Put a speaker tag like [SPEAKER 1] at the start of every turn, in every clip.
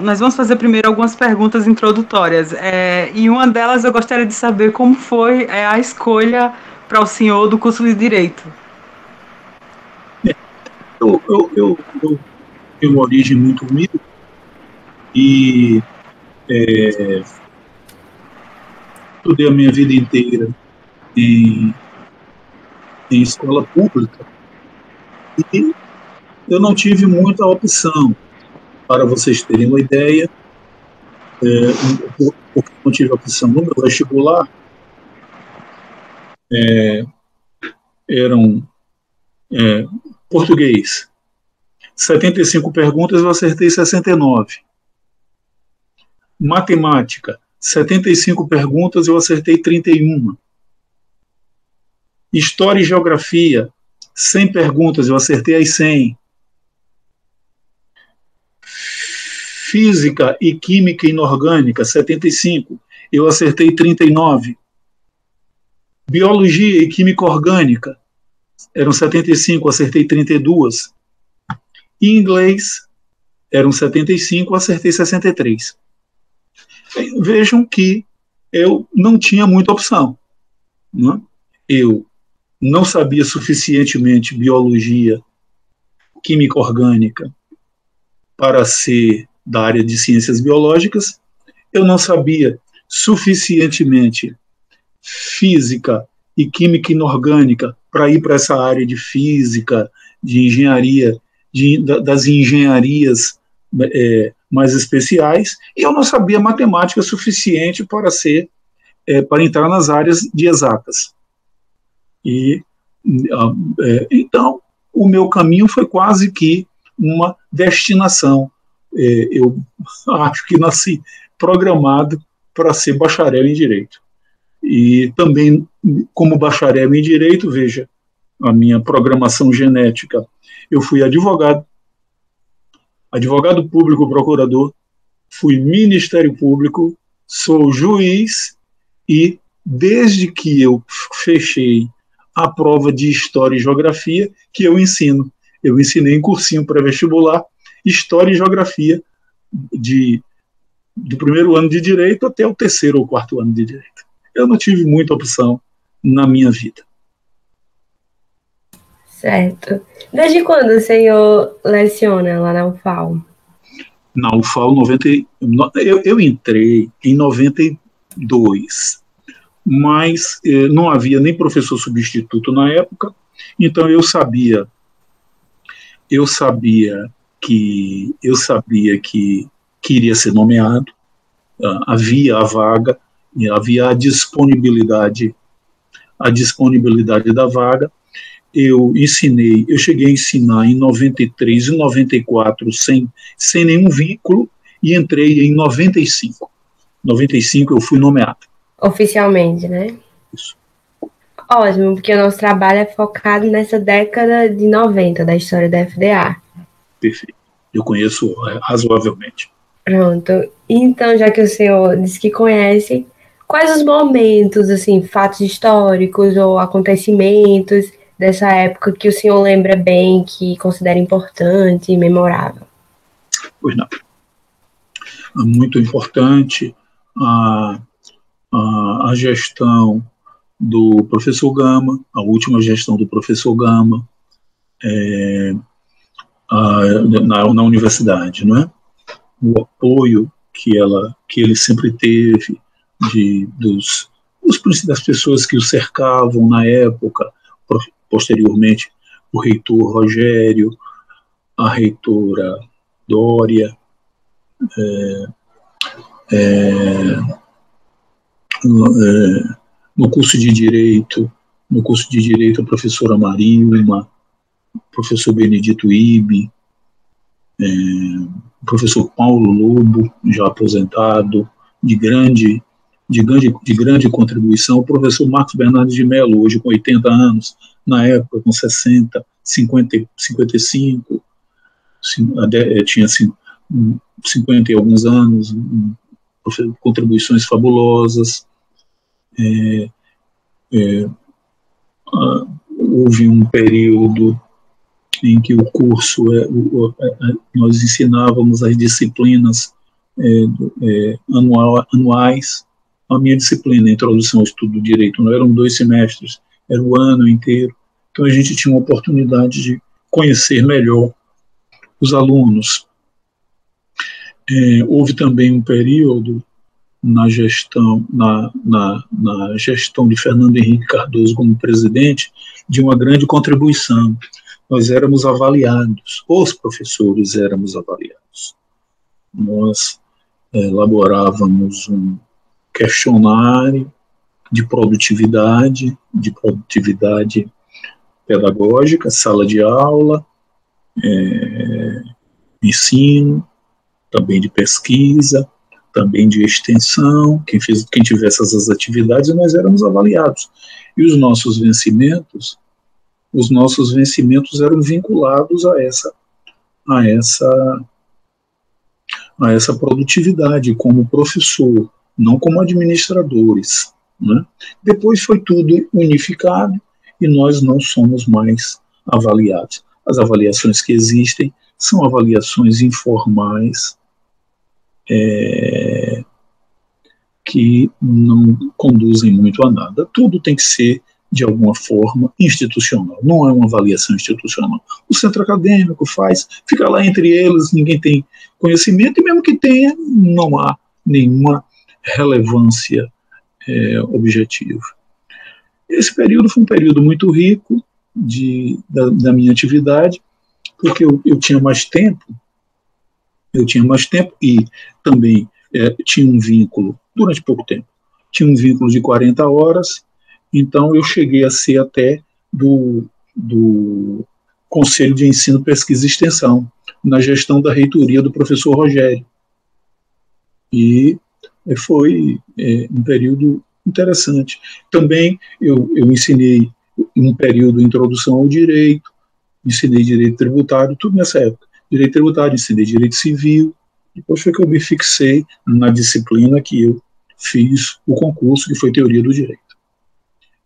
[SPEAKER 1] Nós vamos fazer primeiro algumas perguntas introdutórias. É, e uma delas eu gostaria de saber como foi é, a escolha para o senhor do curso de Direito.
[SPEAKER 2] Eu, eu, eu, eu tenho uma origem muito humilde e é, estudei a minha vida inteira em, em escola pública e eu não tive muita opção. Para vocês terem uma ideia, é, porque não tive opção no meu vestibular, é, eram é, português, 75 perguntas, eu acertei 69. Matemática, 75 perguntas, eu acertei 31. História e Geografia, 100 perguntas, eu acertei as 100. Física e Química Inorgânica, 75, eu acertei 39. Biologia e Química Orgânica, eram 75, acertei 32. E inglês, eram 75, acertei 63. Vejam que eu não tinha muita opção. Não é? Eu não sabia suficientemente biologia, química orgânica para ser da área de ciências biológicas, eu não sabia suficientemente física e química inorgânica para ir para essa área de física, de engenharia, de, das engenharias é, mais especiais, e eu não sabia matemática suficiente para ser é, para entrar nas áreas de exatas. E é, então o meu caminho foi quase que uma destinação. É, eu acho que nasci programado para ser bacharel em direito. E também, como bacharel em direito, veja, a minha programação genética, eu fui advogado, advogado público procurador, fui Ministério Público, sou juiz e desde que eu fechei a prova de História e Geografia, que eu ensino. Eu ensinei em cursinho pré-vestibular História e Geografia de, do primeiro ano de Direito até o terceiro ou quarto ano de Direito. Eu não tive muita opção na minha vida.
[SPEAKER 3] Certo. Desde quando o senhor leciona lá na UFAL?
[SPEAKER 2] Na UFAL, 90, eu, eu entrei em 92, mas eh, não havia nem professor substituto na época, então eu sabia, eu sabia que eu sabia que queria ser nomeado, uh, havia a vaga, havia a disponibilidade, a disponibilidade da vaga, eu ensinei, eu cheguei a ensinar em 93 e 94 sem, sem nenhum vínculo e entrei em 95. 95 eu fui nomeado.
[SPEAKER 3] Oficialmente, né?
[SPEAKER 2] Isso.
[SPEAKER 3] Ótimo, porque o nosso trabalho é focado nessa década de 90 da história da FDA.
[SPEAKER 2] Perfeito. Eu conheço é, razoavelmente.
[SPEAKER 3] Pronto. Então, já que o senhor disse que conhece, quais os momentos, assim, fatos históricos ou acontecimentos dessa época que o senhor lembra bem, que considera importante e memorável?
[SPEAKER 2] Pois não. É muito importante a, a, a gestão do professor Gama, a última gestão do professor Gama é, a, na, na universidade, não é? O apoio que ela que ele sempre teve de dos, dos das pessoas que o cercavam na época, posteriormente o reitor Rogério, a reitora Dória, é, é, no, é, no curso de Direito, no curso de Direito a professora Marilma, professor Benedito Ibe, é, professor Paulo Lobo, já aposentado, de grande de grande, de grande contribuição, o professor Marcos Bernardes de Mello, hoje com 80 anos, na época com 60, 50, 55, tinha 50 e alguns anos, contribuições fabulosas. É, é, houve um período em que o curso, é, o, é, é, nós ensinávamos as disciplinas é, é, anual, anuais, a minha disciplina, Introdução ao Estudo do Direito, não eram dois semestres, era o ano inteiro, então a gente tinha uma oportunidade de conhecer melhor os alunos. Houve também um período na gestão, na, na, na gestão de Fernando Henrique Cardoso como presidente, de uma grande contribuição. Nós éramos avaliados, os professores éramos avaliados. Nós é, elaborávamos um questionário de produtividade, de produtividade pedagógica, sala de aula, é, ensino, também de pesquisa, também de extensão, quem, fez, quem tivesse essas atividades, nós éramos avaliados. E os nossos vencimentos, os nossos vencimentos eram vinculados a essa, a essa, a essa produtividade como professor, não como administradores. Né? Depois foi tudo unificado e nós não somos mais avaliados. As avaliações que existem são avaliações informais, é, que não conduzem muito a nada. Tudo tem que ser, de alguma forma, institucional. Não é uma avaliação institucional. O centro acadêmico faz, fica lá entre eles, ninguém tem conhecimento, e mesmo que tenha, não há nenhuma relevância é, objetiva. Esse período foi um período muito rico de, da, da minha atividade, porque eu, eu tinha mais tempo eu tinha mais tempo e também é, tinha um vínculo, durante pouco tempo, tinha um vínculo de 40 horas, então eu cheguei a ser até do, do Conselho de Ensino, Pesquisa e Extensão, na gestão da reitoria do professor Rogério. E foi é, um período interessante. Também eu, eu ensinei um período de introdução ao direito, ensinei direito tributário, tudo nessa época direito tributário, ensinei direito civil. Depois foi que eu me fixei na disciplina que eu fiz o concurso, que foi teoria do direito.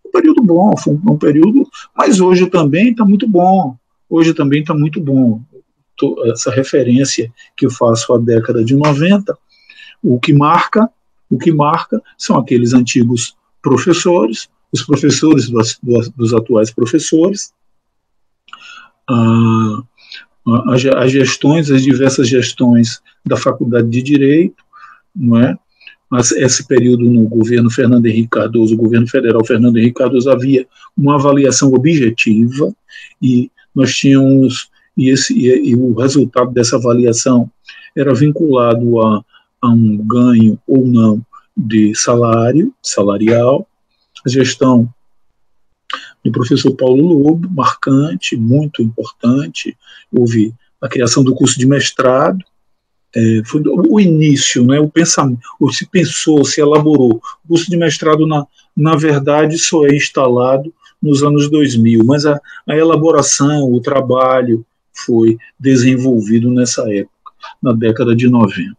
[SPEAKER 2] Um período bom, foi um, um período, mas hoje também está muito bom. Hoje também está muito bom. Essa referência que eu faço à década de 90, o que marca, o que marca são aqueles antigos professores, os professores dos, dos atuais professores, as gestões, as diversas gestões da Faculdade de Direito, não é? Mas esse período no governo Fernando Henrique Cardoso, governo federal Fernando Henrique Cardoso, havia uma avaliação objetiva e nós tínhamos, e, esse, e, e o resultado dessa avaliação era vinculado a, a um ganho ou não de salário, salarial, a gestão do professor Paulo Lobo, marcante, muito importante. Houve a criação do curso de mestrado, é, foi o início, né, o pensamento, se pensou, se elaborou. O curso de mestrado, na, na verdade, só é instalado nos anos 2000, mas a, a elaboração, o trabalho foi desenvolvido nessa época, na década de 90.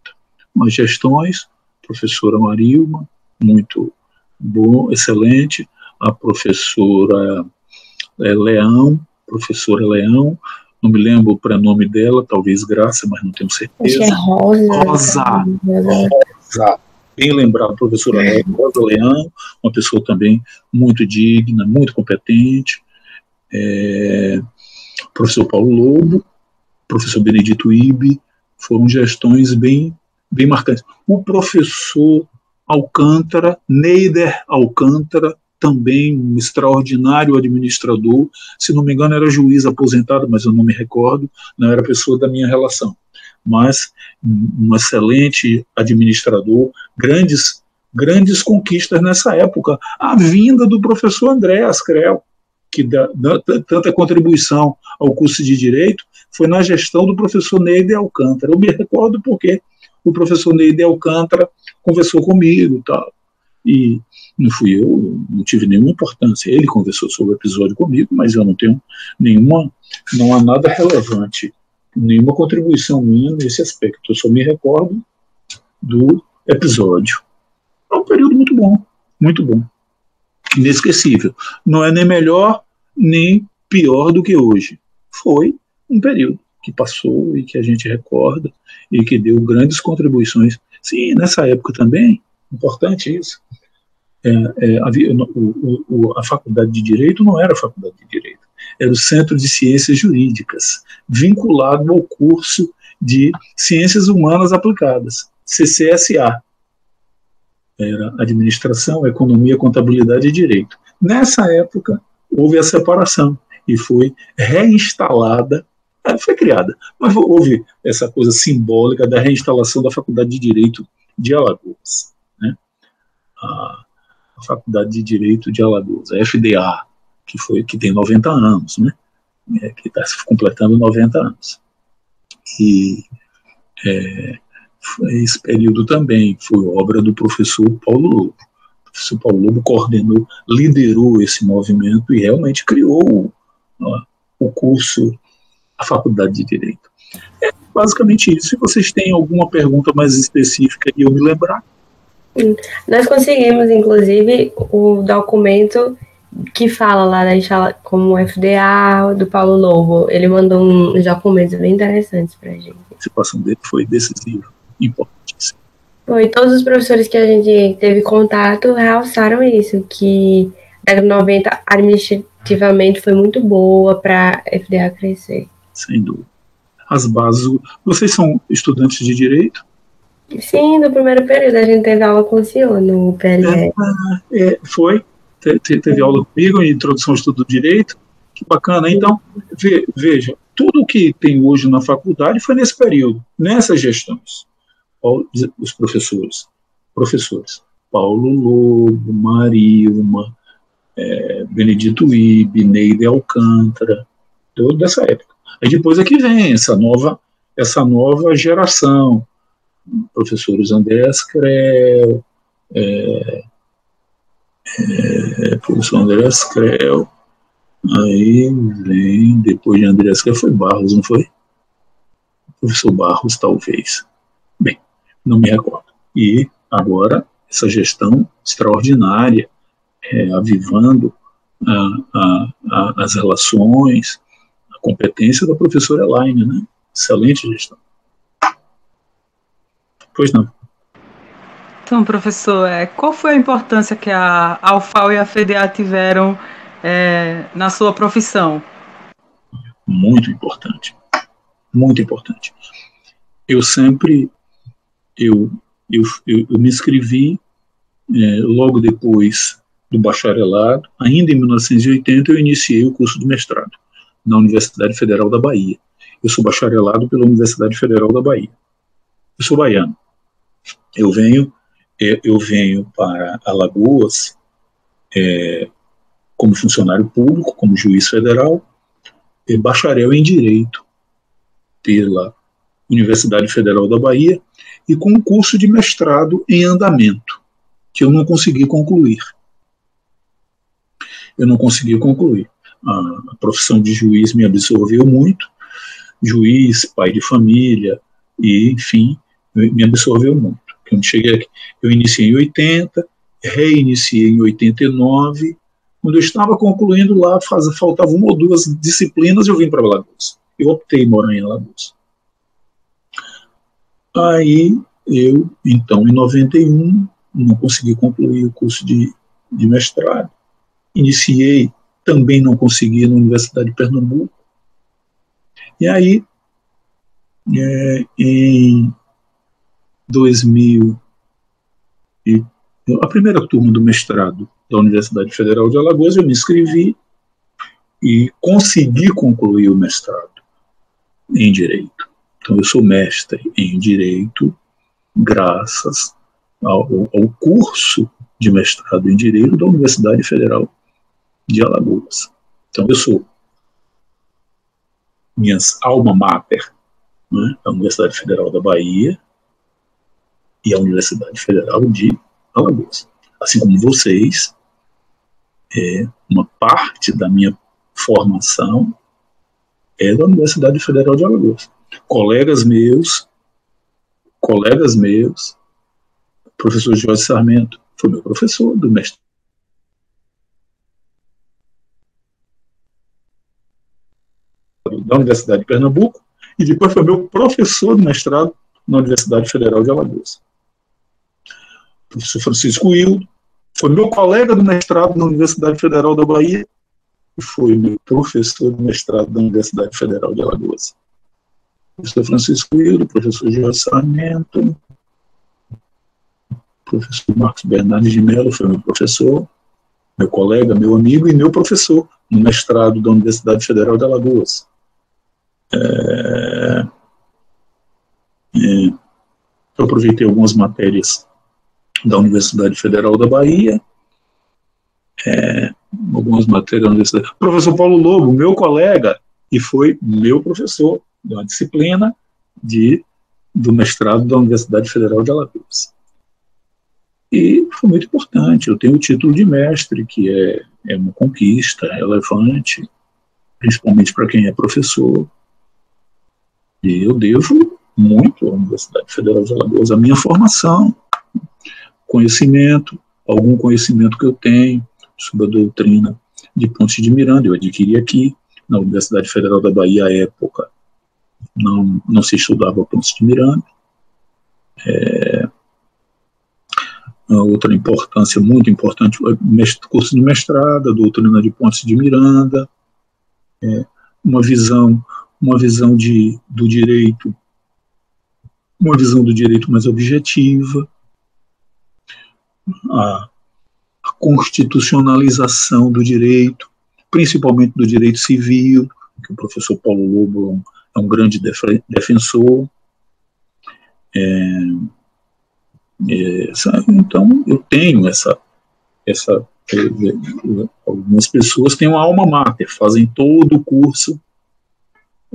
[SPEAKER 2] As gestões, professora Marilma, muito bom, excelente, a professora é, Leão, professora Leão, não me lembro o prenome dela, talvez Graça, mas não tenho certeza.
[SPEAKER 3] Acho é Rosa.
[SPEAKER 2] Rosa. Rosa. Bem lembrado, professora é. Rosa Leão, uma pessoa também muito digna, muito competente. É, professor Paulo Lobo, professor Benedito Ibe, foram gestões bem, bem marcantes. O professor Alcântara, Neider Alcântara, também um extraordinário administrador, se não me engano era juiz aposentado, mas eu não me recordo, não era pessoa da minha relação, mas um excelente administrador, grandes grandes conquistas nessa época, a vinda do professor André Ascrel, que dá, dá tanta contribuição ao curso de Direito, foi na gestão do professor Neide Alcântara. Eu me recordo porque o professor Neide Alcântara conversou comigo tal, e não fui eu, não tive nenhuma importância. Ele conversou sobre o episódio comigo, mas eu não tenho nenhuma, não há nada relevante, nenhuma contribuição minha nesse aspecto. Eu só me recordo do episódio. É um período muito bom, muito bom, inesquecível. Não é nem melhor nem pior do que hoje. Foi um período que passou e que a gente recorda e que deu grandes contribuições. Sim, nessa época também, importante isso, é, é, havia, o, o, a faculdade de Direito não era a faculdade de Direito, era o Centro de Ciências Jurídicas, vinculado ao curso de Ciências Humanas Aplicadas, CCSA. Era Administração, Economia, Contabilidade e Direito. Nessa época, houve a separação e foi reinstalada, é, foi criada, mas houve essa coisa simbólica da reinstalação da Faculdade de Direito de Alagoas. A, a Faculdade de Direito de Alagoas, a FDA, que foi que tem 90 anos, né? É, que está completando 90 anos. E é, esse período também foi obra do professor Paulo Lobo. O professor Paulo Lobo coordenou, liderou esse movimento e realmente criou ó, o curso, a Faculdade de Direito. É basicamente isso. Se vocês têm alguma pergunta mais específica e eu me lembrar.
[SPEAKER 3] Nós conseguimos, inclusive, o documento que fala lá da como o FDA do Paulo Lobo. Ele mandou uns documentos bem interessantes pra gente.
[SPEAKER 2] A participação dele foi decisiva, importantíssima.
[SPEAKER 3] Foi, todos os professores que a gente teve contato realçaram isso, que a década 90 administrativamente foi muito boa para a FDA crescer.
[SPEAKER 2] Sem dúvida. As bases. Vocês são estudantes de direito?
[SPEAKER 3] Sim, no primeiro período a gente teve aula com o senhor no PLE.
[SPEAKER 2] É, é, foi, te, teve aula comigo Introdução ao Estudo do Direito, que bacana. Então, ve, veja, tudo que tem hoje na faculdade foi nesse período, nessas gestões. Os professores, professores, Paulo Lobo, Marilma, é, Benedito Ibe, Neide Alcântara, toda dessa época. Aí depois é que vem essa nova, essa nova geração, professores Andrés Creu, é, é, professor Andrés Creu, aí vem, depois de Andrés Creu, foi Barros, não foi? Professor Barros, talvez. Bem, não me recordo. E agora, essa gestão extraordinária, é, avivando a, a, a, as relações, a competência da professora Elaine, né? Excelente gestão. Pois não.
[SPEAKER 1] Então, professor, é, qual foi a importância que a Alfal e a FDA tiveram é, na sua profissão?
[SPEAKER 2] Muito importante, muito importante. Eu sempre, eu, eu, eu, eu me inscrevi é, logo depois do bacharelado, ainda em 1980 eu iniciei o curso de mestrado na Universidade Federal da Bahia. Eu sou bacharelado pela Universidade Federal da Bahia. Eu sou baiano. Eu venho, é, eu venho para Alagoas é, como funcionário público, como juiz federal, e bacharel em Direito pela Universidade Federal da Bahia e com um curso de mestrado em andamento, que eu não consegui concluir. Eu não consegui concluir. A, a profissão de juiz me absorveu muito, juiz, pai de família, e, enfim, me absorveu muito. Quando cheguei aqui, eu iniciei em 80, reiniciei em 89. Quando eu estava concluindo lá, faz, faltava uma ou duas disciplinas, eu vim para Alagoas. Eu optei em morar em Alagoas. Aí eu, então, em 91, não consegui concluir o curso de, de mestrado. Iniciei, também não consegui na Universidade de Pernambuco. E aí, é, em 2000 e a primeira turma do mestrado da Universidade Federal de Alagoas, eu me inscrevi e consegui concluir o mestrado em Direito. Então, eu sou mestre em Direito graças ao, ao curso de mestrado em Direito da Universidade Federal de Alagoas. Então, eu sou minhas alma mater, né, a Universidade Federal da Bahia, e a Universidade Federal de Alagoas. Assim como vocês, é, uma parte da minha formação é da Universidade Federal de Alagoas. Colegas meus, colegas meus, professor Jorge Sarmento, foi meu professor do mestrado da Universidade de Pernambuco, e depois foi meu professor de mestrado na Universidade Federal de Alagoas. Professor Francisco Hildo, foi meu colega do mestrado na Universidade Federal da Bahia e foi meu professor de mestrado da Universidade Federal de Alagoas. Professor Francisco Hildo, professor Jorge Sarmento, professor Marcos Bernardes de Mello foi meu professor, meu colega, meu amigo e meu professor no mestrado da Universidade Federal de Alagoas. É, é, eu aproveitei algumas matérias da Universidade Federal da Bahia, é, algumas matérias da Universidade. Professor Paulo Lobo, meu colega, e foi meu professor da disciplina de, do mestrado da Universidade Federal de Alagoas. E foi muito importante. Eu tenho o título de mestre, que é, é uma conquista relevante, principalmente para quem é professor. E eu devo muito à Universidade Federal de Alagoas, a minha formação, conhecimento, algum conhecimento que eu tenho sobre a doutrina de Pontes de Miranda, eu adquiri aqui na Universidade Federal da Bahia à época. Não, não se estudava Pontes de Miranda. É, outra importância muito importante, curso de mestrado, a doutrina de Pontes de Miranda, é, uma visão, uma visão de, do direito, uma visão do direito mais objetiva, a, a constitucionalização do direito, principalmente do direito civil, que o professor Paulo Lobo é um, é grande defensor. É, é, então, eu tenho essa. essa é, algumas pessoas têm uma alma mater, fazem todo o curso,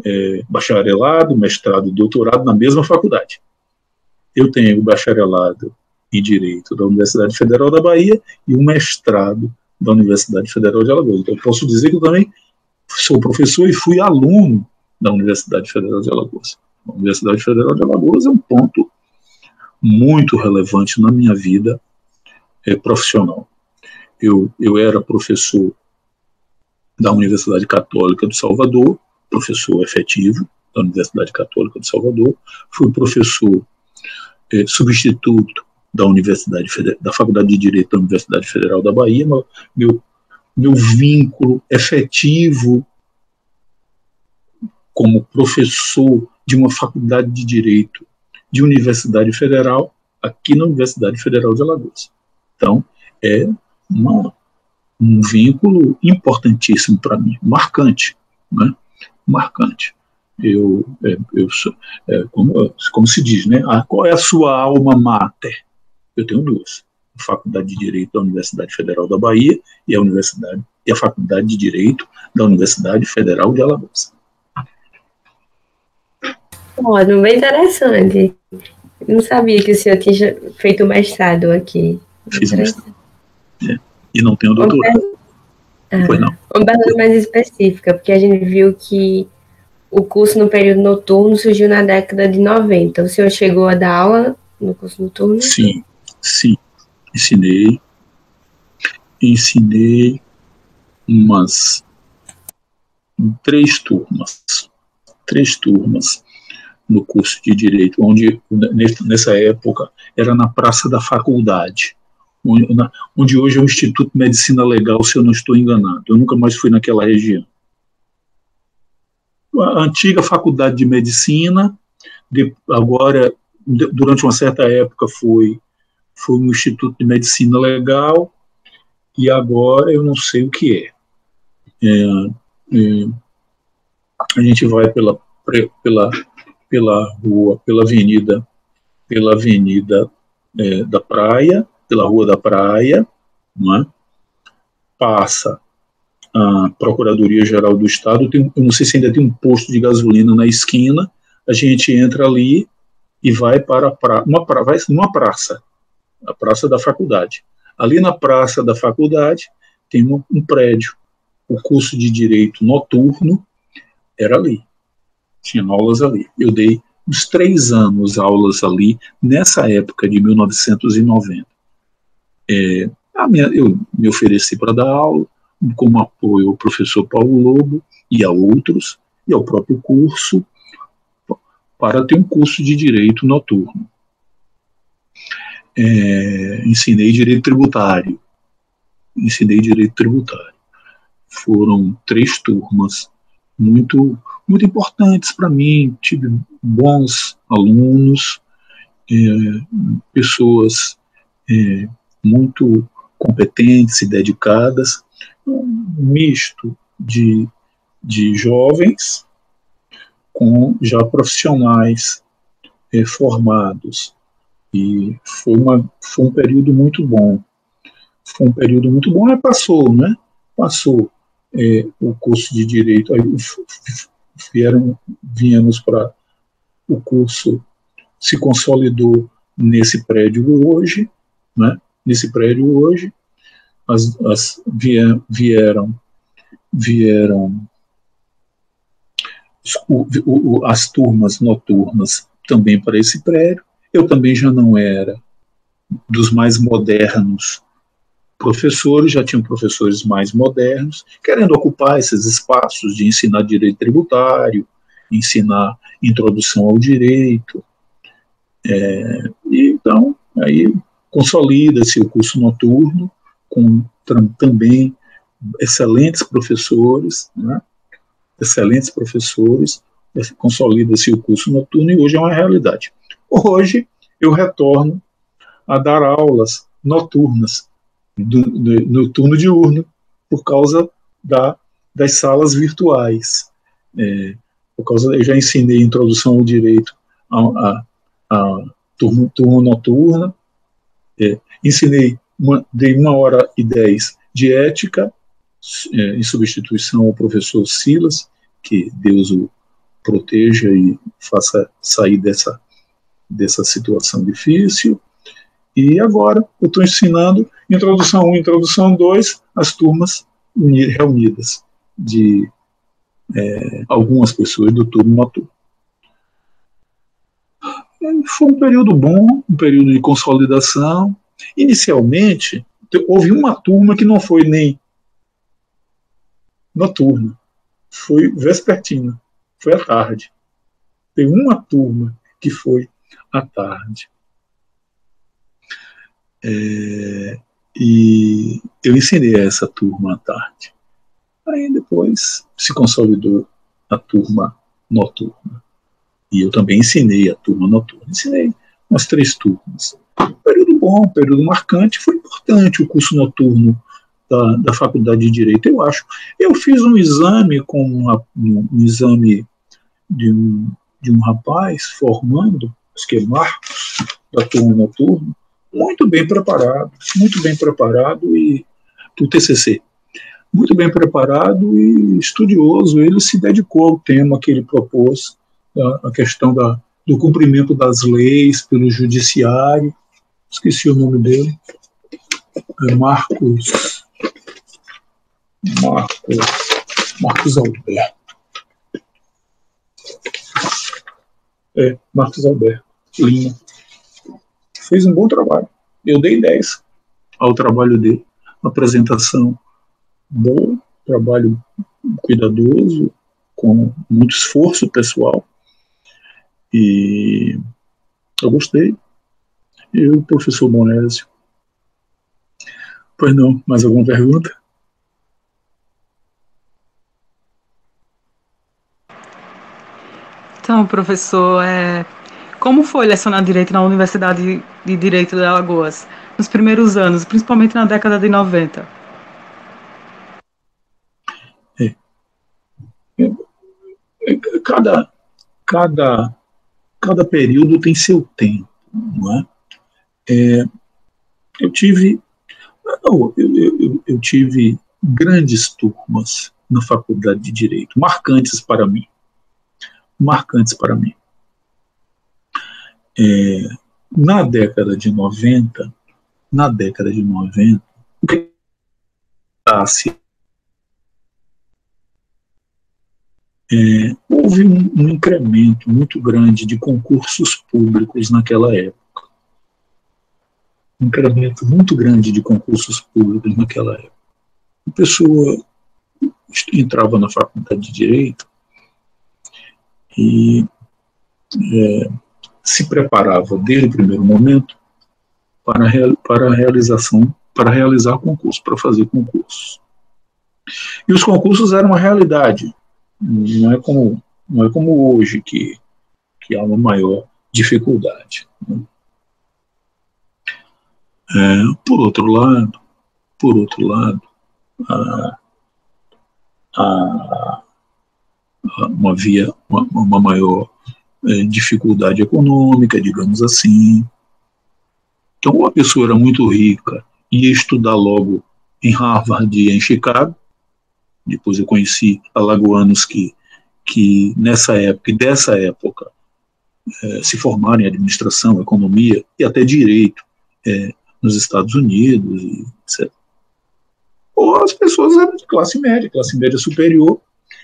[SPEAKER 2] é, bacharelado, mestrado e doutorado na mesma faculdade. Eu tenho bacharelado em Direito da Universidade Federal da Bahia e um mestrado da Universidade Federal de Alagoas. Então, eu posso dizer que eu também sou professor e fui aluno da Universidade Federal de Alagoas. A Universidade Federal de Alagoas é um ponto muito relevante na minha vida é, profissional. Eu, eu era professor da Universidade Católica de Salvador, professor efetivo da Universidade Católica de Salvador, fui professor é, substituto da Universidade da Faculdade de Direito da Universidade Federal da Bahia, meu, meu vínculo efetivo como professor de uma faculdade de direito de Universidade Federal aqui na Universidade Federal de Alagoas. Então, é uma, um vínculo importantíssimo para mim, marcante, né? Marcante. Eu, é, eu sou, é, como, como se diz, né? Ah, qual é a sua alma mater? Eu tenho duas: a Faculdade de Direito da Universidade Federal da Bahia e a Universidade e a Faculdade de Direito da Universidade Federal de Alagoas.
[SPEAKER 3] Ótimo, bem interessante. Não sabia que o senhor tinha feito mestrado aqui.
[SPEAKER 2] Fiz mestrado. É. E não tenho doutorado.
[SPEAKER 3] Ah, foi não. Uma pergunta mais específica, porque a gente viu que o curso no período noturno surgiu na década de 90. O senhor chegou a dar aula no curso noturno?
[SPEAKER 2] Sim, sim. Ensinei. Ensinei umas três turmas. Três turmas no curso de Direito, onde, nessa época, era na Praça da Faculdade, onde, onde hoje é o Instituto de Medicina Legal, se eu não estou enganado. Eu nunca mais fui naquela região. A antiga Faculdade de Medicina, de, agora, durante uma certa época, foi, foi no Instituto de Medicina Legal, e agora eu não sei o que é. é, é a gente vai pela, pela pela rua, pela avenida, pela avenida é, da praia, pela rua da praia, é? passa a Procuradoria Geral do Estado, tem, eu não sei se ainda tem um posto de gasolina na esquina, a gente entra ali e vai para pra, uma, pra, vai numa praça, a praça da faculdade. Ali na praça da faculdade tem um, um prédio. O curso de direito noturno era ali tinha aulas ali. Eu dei uns três anos aulas ali, nessa época de 1990. É, minha, eu me ofereci para dar aula, como apoio ao professor Paulo Lobo e a outros, e ao próprio curso para ter um curso de direito noturno. É, ensinei direito tributário. Ensinei direito tributário. Foram três turmas muito, muito importantes para mim. Tive bons alunos, é, pessoas é, muito competentes e dedicadas, um misto de, de jovens com já profissionais é, formados. E foi, uma, foi um período muito bom. Foi um período muito bom, aí passou, né? Passou é, o curso de Direito, aí vieram, viemos para o curso, se consolidou nesse prédio hoje, né? Nesse prédio hoje, as, as vieram vieram as turmas noturnas também para esse prédio. Eu também já não era dos mais modernos professores, já tinham professores mais modernos, querendo ocupar esses espaços de ensinar direito tributário, ensinar introdução ao direito. É, então, aí consolida-se o curso noturno, com também excelentes professores, né? excelentes professores, consolida-se o curso noturno e hoje é uma realidade. Hoje eu retorno a dar aulas noturnas do, do, no turno diurno por causa da, das salas virtuais. É, por causa, eu já ensinei introdução ao direito a, a, a turno, turno noturna, é, ensinei, uma, uma hora e dez de ética, é, em substituição ao professor Silas, que Deus o proteja e faça sair dessa, dessa situação difícil. E agora eu estou ensinando introdução 1, introdução 2, as turmas reunidas de é, algumas pessoas do turno noturno. Foi um período bom, um período de consolidação. Inicialmente, houve uma turma que não foi nem noturna, foi vespertina, foi à tarde. Tem uma turma que foi à tarde. É, e eu ensinei a essa turma à tarde. Aí depois se consolidou a turma noturna. E eu também ensinei a turma noturna. Ensinei umas três turmas. Um período bom, um período marcante. Foi importante o curso noturno da, da Faculdade de Direito, eu acho. Eu fiz um exame com uma, um, um exame de um, de um rapaz formando, acho que é Marcos, da turma noturna, muito bem preparado, muito bem preparado e do TCC, muito bem preparado e estudioso. Ele se dedicou ao tema que ele propôs, a, a questão da, do cumprimento das leis pelo judiciário. Esqueci o nome dele. É Marcos. Marcos, Marcos Alberto. É, Marcos Alberto Lima. Fez um bom trabalho. Eu dei 10 ao trabalho dele. Apresentação boa, trabalho cuidadoso, com muito esforço pessoal. E eu gostei. E o professor Monésio. Pois não, mais alguma pergunta?
[SPEAKER 1] Professor, é, como foi lecionar direito na Universidade de Direito de Alagoas nos primeiros anos, principalmente na década de 90?
[SPEAKER 2] É. Cada, cada, cada período tem seu tempo, não é? é eu tive eu, eu, eu tive grandes turmas na faculdade de direito, marcantes para mim marcantes para mim. É, na década de 90, na década de 90, o que é, houve um, um, incremento muito grande de concursos públicos naquela época. Um incremento muito grande de concursos públicos naquela época. A pessoa entrava na faculdade de Direito e é, se preparava desde o primeiro momento para, para a realização, para realizar concurso, para fazer concursos. E os concursos eram uma realidade, não é como, não é como hoje que, que há uma maior dificuldade. Né? É, por outro lado, por outro lado, a, a uma via, uma, uma maior é, dificuldade econômica, digamos assim. Então, a pessoa era muito rica, ia estudar logo em Harvard e em Chicago. Depois eu conheci alagoanos que, que nessa época e dessa época é, se formaram em administração, economia e até direito é, nos Estados Unidos, etc. Ou as pessoas eram de classe média, classe média superior,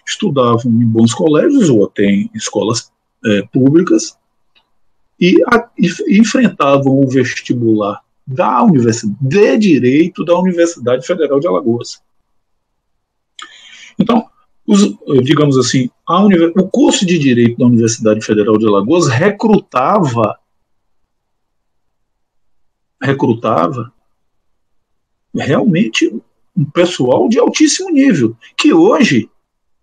[SPEAKER 2] estudavam em bons colégios ou até em escolas é, públicas e, a, e, enfrentavam o vestibular da Universidade de Direito da Universidade Federal de Alagoas. Então, os, digamos assim, o curso de Direito da Universidade Federal de Alagoas recrutava recrutava realmente um pessoal de altíssimo nível, que hoje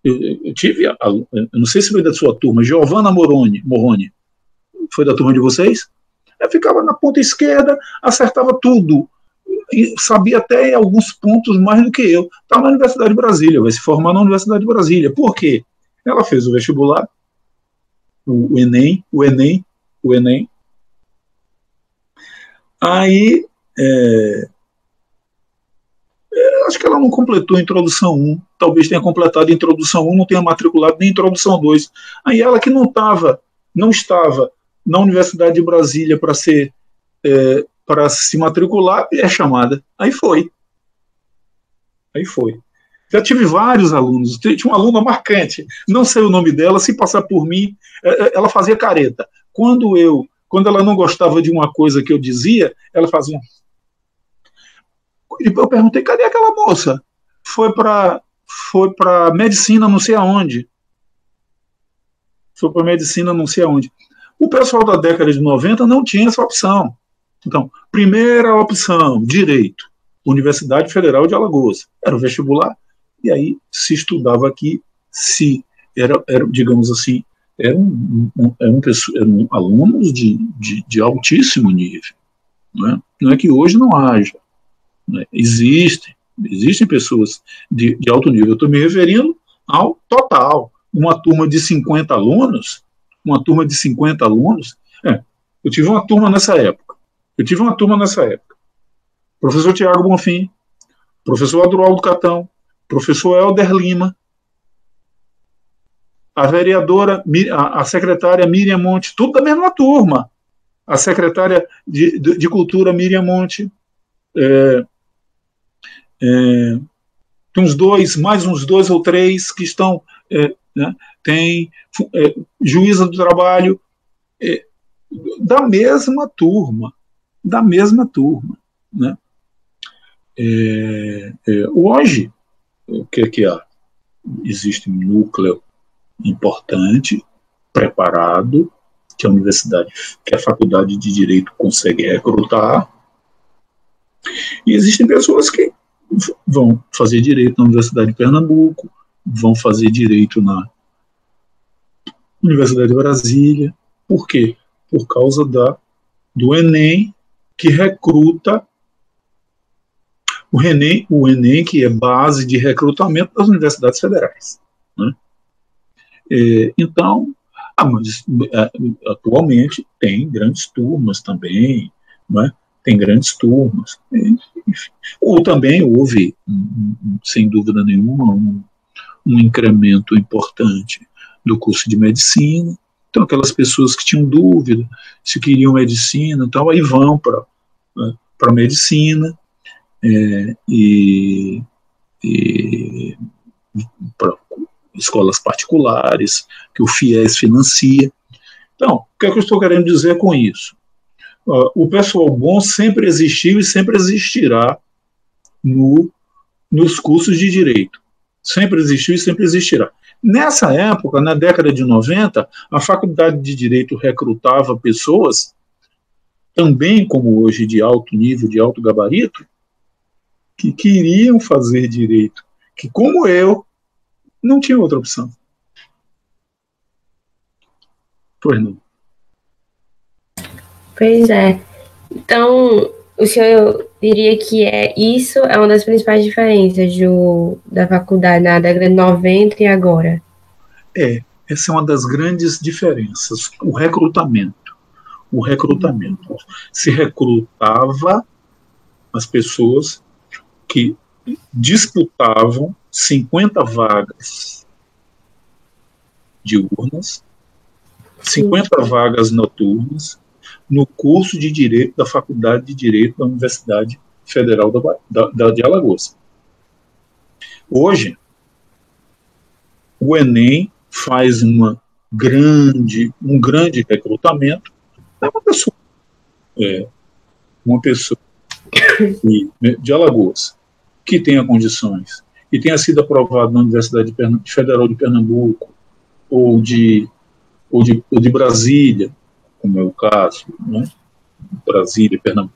[SPEAKER 2] eu, tive, eu não sei se foi da sua turma, Giovanna Moroni, Moroni, foi da turma de vocês? Eu ficava na ponta esquerda, acertava tudo, sabia até alguns pontos mais do que eu. Estava na Universidade de Brasília, vai se formar na Universidade de Brasília. Por quê? Ela fez o vestibular, o, o Enem, o Enem, o Enem, Aí, é, acho que ela não completou a introdução 1, talvez tenha completado a introdução 1, não tenha matriculado nem a introdução 2. Aí ela que não estava, não estava na Universidade de Brasília para ser é, para se matricular, é chamada. Aí foi. Aí foi. Já tive vários alunos. Tinha uma aluna marcante, não sei o nome dela, se passar por mim, é, é, ela fazia careta. Quando eu quando ela não gostava de uma coisa que eu dizia, ela fazia. Eu perguntei: cadê aquela moça? Foi para foi para medicina, não sei aonde. Foi para medicina, não sei aonde. O pessoal da década de 90 não tinha essa opção. Então, primeira opção, direito, Universidade Federal de Alagoas. Era o vestibular, e aí se estudava aqui, se era, era digamos assim, eram, um, eram, eram alunos de, de, de, altíssimo nível. Não é? não é que hoje não haja. Né? Existem, existem pessoas de, de alto nível. Eu estou me referindo ao total. Uma turma de 50 alunos, uma turma de 50 alunos, é, eu tive uma turma nessa época. Eu tive uma turma nessa época. Professor Tiago Bonfim, professor Adroaldo Catão, professor Helder Lima, a vereadora, a secretária Miriam Monte, tudo da mesma turma. A secretária de, de, de Cultura Miriam Monte. É, é, tem uns dois, mais uns dois ou três que estão. É, né, tem é, juíza do trabalho é, da mesma turma. Da mesma turma. Né? É, hoje, o que é que há? Existe um núcleo importante, preparado, que a universidade, que a faculdade de direito consegue recrutar. E existem pessoas que vão fazer direito na Universidade de Pernambuco, vão fazer direito na Universidade de Brasília. Por quê? Por causa da, do Enem, que recruta o Enem, o Enem, que é base de recrutamento das universidades federais. Né? É, então, ah, mas, é, atualmente tem grandes turmas também, é? tem grandes turmas. Ou também houve, sem dúvida nenhuma, um, um incremento importante do curso de medicina. Então, aquelas pessoas que tinham dúvida se queriam medicina, então aí vão para né, para medicina é, e, e para escolas particulares, que o FIES financia. Então, o que, é que eu estou querendo dizer com isso? Uh, o pessoal bom sempre existiu e sempre existirá no, nos cursos de direito. Sempre existiu e sempre existirá. Nessa época, na década de 90, a Faculdade de Direito recrutava pessoas, também como hoje, de alto nível, de alto gabarito, que queriam fazer direito, que, como eu, não tinha outra opção. Pois não.
[SPEAKER 3] Pois é. Então, o senhor diria que é isso é uma das principais diferenças do, da faculdade na década de 90 e agora?
[SPEAKER 2] É, essa é uma das grandes diferenças, o recrutamento. O recrutamento. Se recrutava as pessoas que disputavam 50 vagas diurnas, 50 vagas noturnas, no curso de Direito da Faculdade de Direito da Universidade Federal da, da, de Alagoas. Hoje, o Enem faz uma grande, um grande recrutamento. É uma pessoa, é, uma pessoa de, de Alagoas que tenha condições e tenha sido aprovado na Universidade Federal de Pernambuco ou de, ou de, ou de Brasília como é o caso, né? Brasília Pernambuco,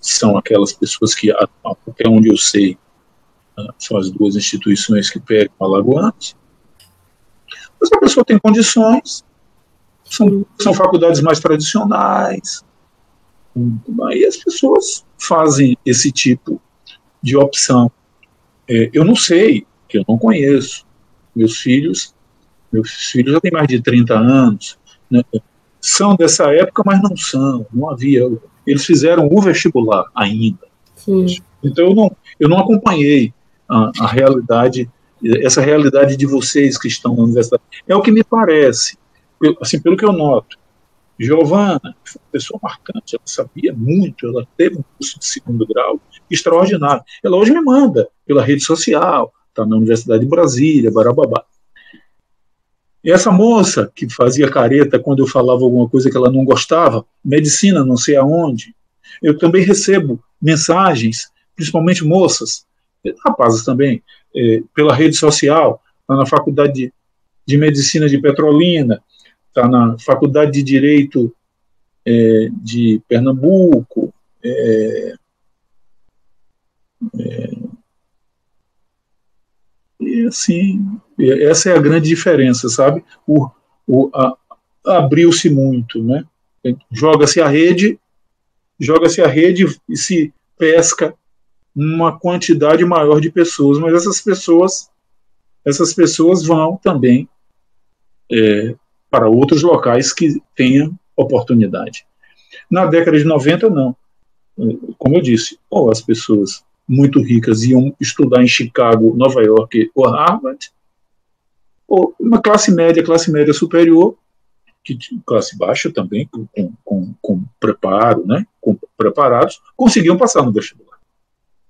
[SPEAKER 2] são aquelas pessoas que, até onde eu sei, ah, são as duas instituições que pegam alagoanos. Mas a pessoa tem condições, são, são faculdades mais tradicionais, aí as pessoas fazem esse tipo de opção. É, eu não sei, que eu não conheço. Meus filhos, meus filhos já têm mais de 30 anos, né? São dessa época, mas não são, não havia. Eles fizeram o vestibular ainda.
[SPEAKER 3] Sim.
[SPEAKER 2] Então eu não, eu não acompanhei a, a, realidade, essa realidade de vocês que estão na universidade. É o que me parece, assim, pelo que eu noto. Giovana, pessoa marcante, ela sabia muito, ela teve um curso de segundo grau extraordinário. Ela hoje me manda pela rede social, está na Universidade de Brasília, barababá. E essa moça que fazia careta quando eu falava alguma coisa que ela não gostava, medicina não sei aonde, eu também recebo mensagens, principalmente moças, rapazes também, é, pela rede social, está na faculdade de, de, medicina de Petrolina, está na faculdade de direito é, de Pernambuco, é, é e assim, essa é a grande diferença, sabe? O, o, Abriu-se muito, né? Joga-se a rede, joga-se a rede e se pesca uma quantidade maior de pessoas, mas essas pessoas, essas pessoas vão também é, para outros locais que tenham oportunidade. Na década de 90, não. Como eu disse, ou as pessoas muito ricas iam estudar em Chicago, Nova York ou Harvard, uma classe média, classe média superior, que classe baixa também, com, com, com preparo, né, com preparados, conseguiam passar no vestibular.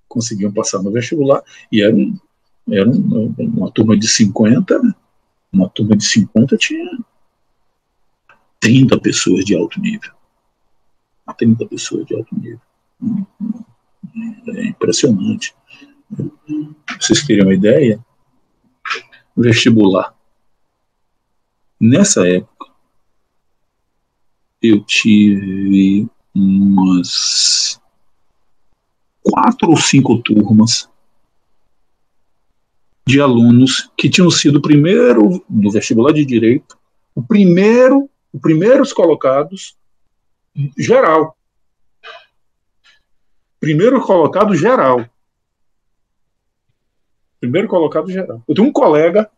[SPEAKER 2] Conseguiam passar no vestibular, e era, um, era um, uma turma de 50, né, uma turma de 50 tinha 30 pessoas de alto nível. 30 pessoas de alto nível. É impressionante. Pra vocês terem uma ideia, vestibular. Nessa época, eu tive umas quatro ou cinco turmas de alunos que tinham sido o primeiro no vestibular de direito, o primeiro, os primeiros colocados geral primeiro colocado geral. Primeiro colocado geral. Eu tenho um colega,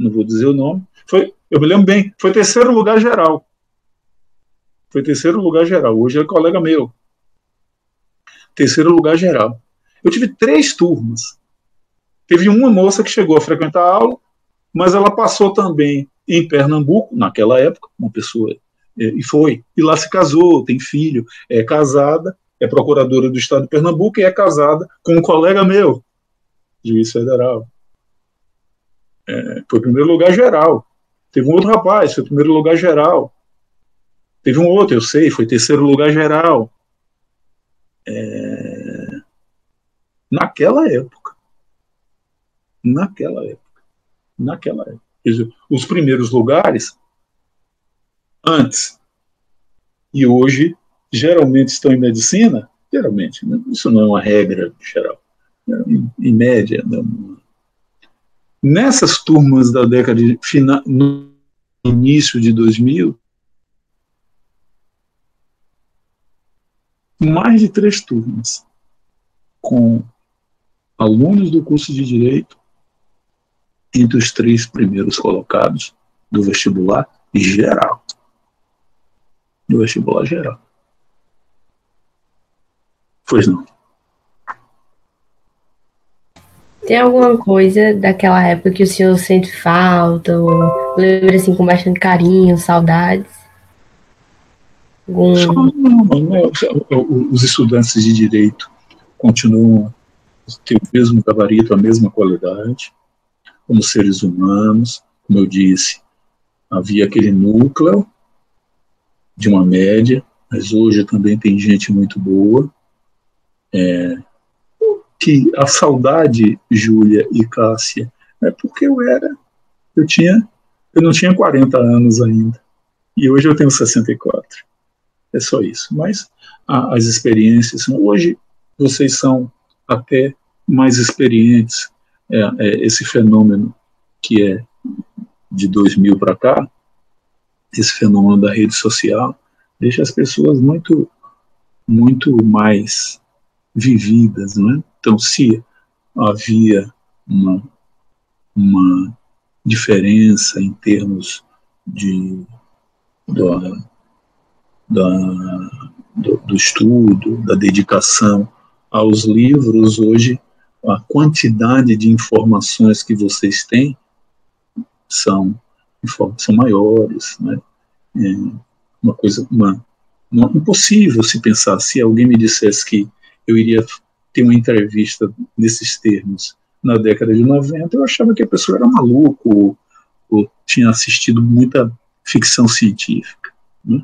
[SPEAKER 2] não vou dizer o nome, foi, eu me lembro bem, foi terceiro lugar geral. Foi terceiro lugar geral. Hoje é colega meu. Terceiro lugar geral. Eu tive três turmas. Teve uma moça que chegou a frequentar a aula, mas ela passou também em Pernambuco, naquela época, uma pessoa, é, e foi. E lá se casou, tem filho, é casada, é procuradora do Estado de Pernambuco e é casada com um colega meu, juiz federal. É, foi primeiro lugar geral. Teve um outro rapaz, foi primeiro lugar geral. Teve um outro, eu sei, foi terceiro lugar geral. É, naquela época. Naquela época. naquela época. Dizer, os primeiros lugares, antes e hoje, geralmente estão em medicina, geralmente, né? isso não é uma regra geral, em, média. Né? Nessas turmas da década de final, no início de 2000, mais de três turmas com alunos do curso de Direito entre os três primeiros colocados do vestibular geral. Do vestibular geral. Pois não.
[SPEAKER 3] Tem alguma coisa daquela época que o senhor sente falta, ou lembra assim com bastante carinho, saudades?
[SPEAKER 2] Algum... Os estudantes de direito continuam ter o mesmo gabarito, a mesma qualidade, como seres humanos, como eu disse, havia aquele núcleo de uma média, mas hoje também tem gente muito boa. É, que a saudade, Júlia e Cássia, é porque eu era, eu tinha, eu não tinha 40 anos ainda, e hoje eu tenho 64. É só isso. Mas a, as experiências, hoje vocês são até mais experientes. É, é, esse fenômeno que é de 2000 para cá, esse fenômeno da rede social, deixa as pessoas muito, muito mais vividas, né? Então, se havia uma, uma diferença em termos de da, da, do, do estudo, da dedicação aos livros, hoje a quantidade de informações que vocês têm são, são maiores, né? É uma coisa, uma, uma, impossível se pensar, se alguém me dissesse que eu iria ter uma entrevista nesses termos na década de 90, eu achava que a pessoa era maluco ou, ou tinha assistido muita ficção científica. Né?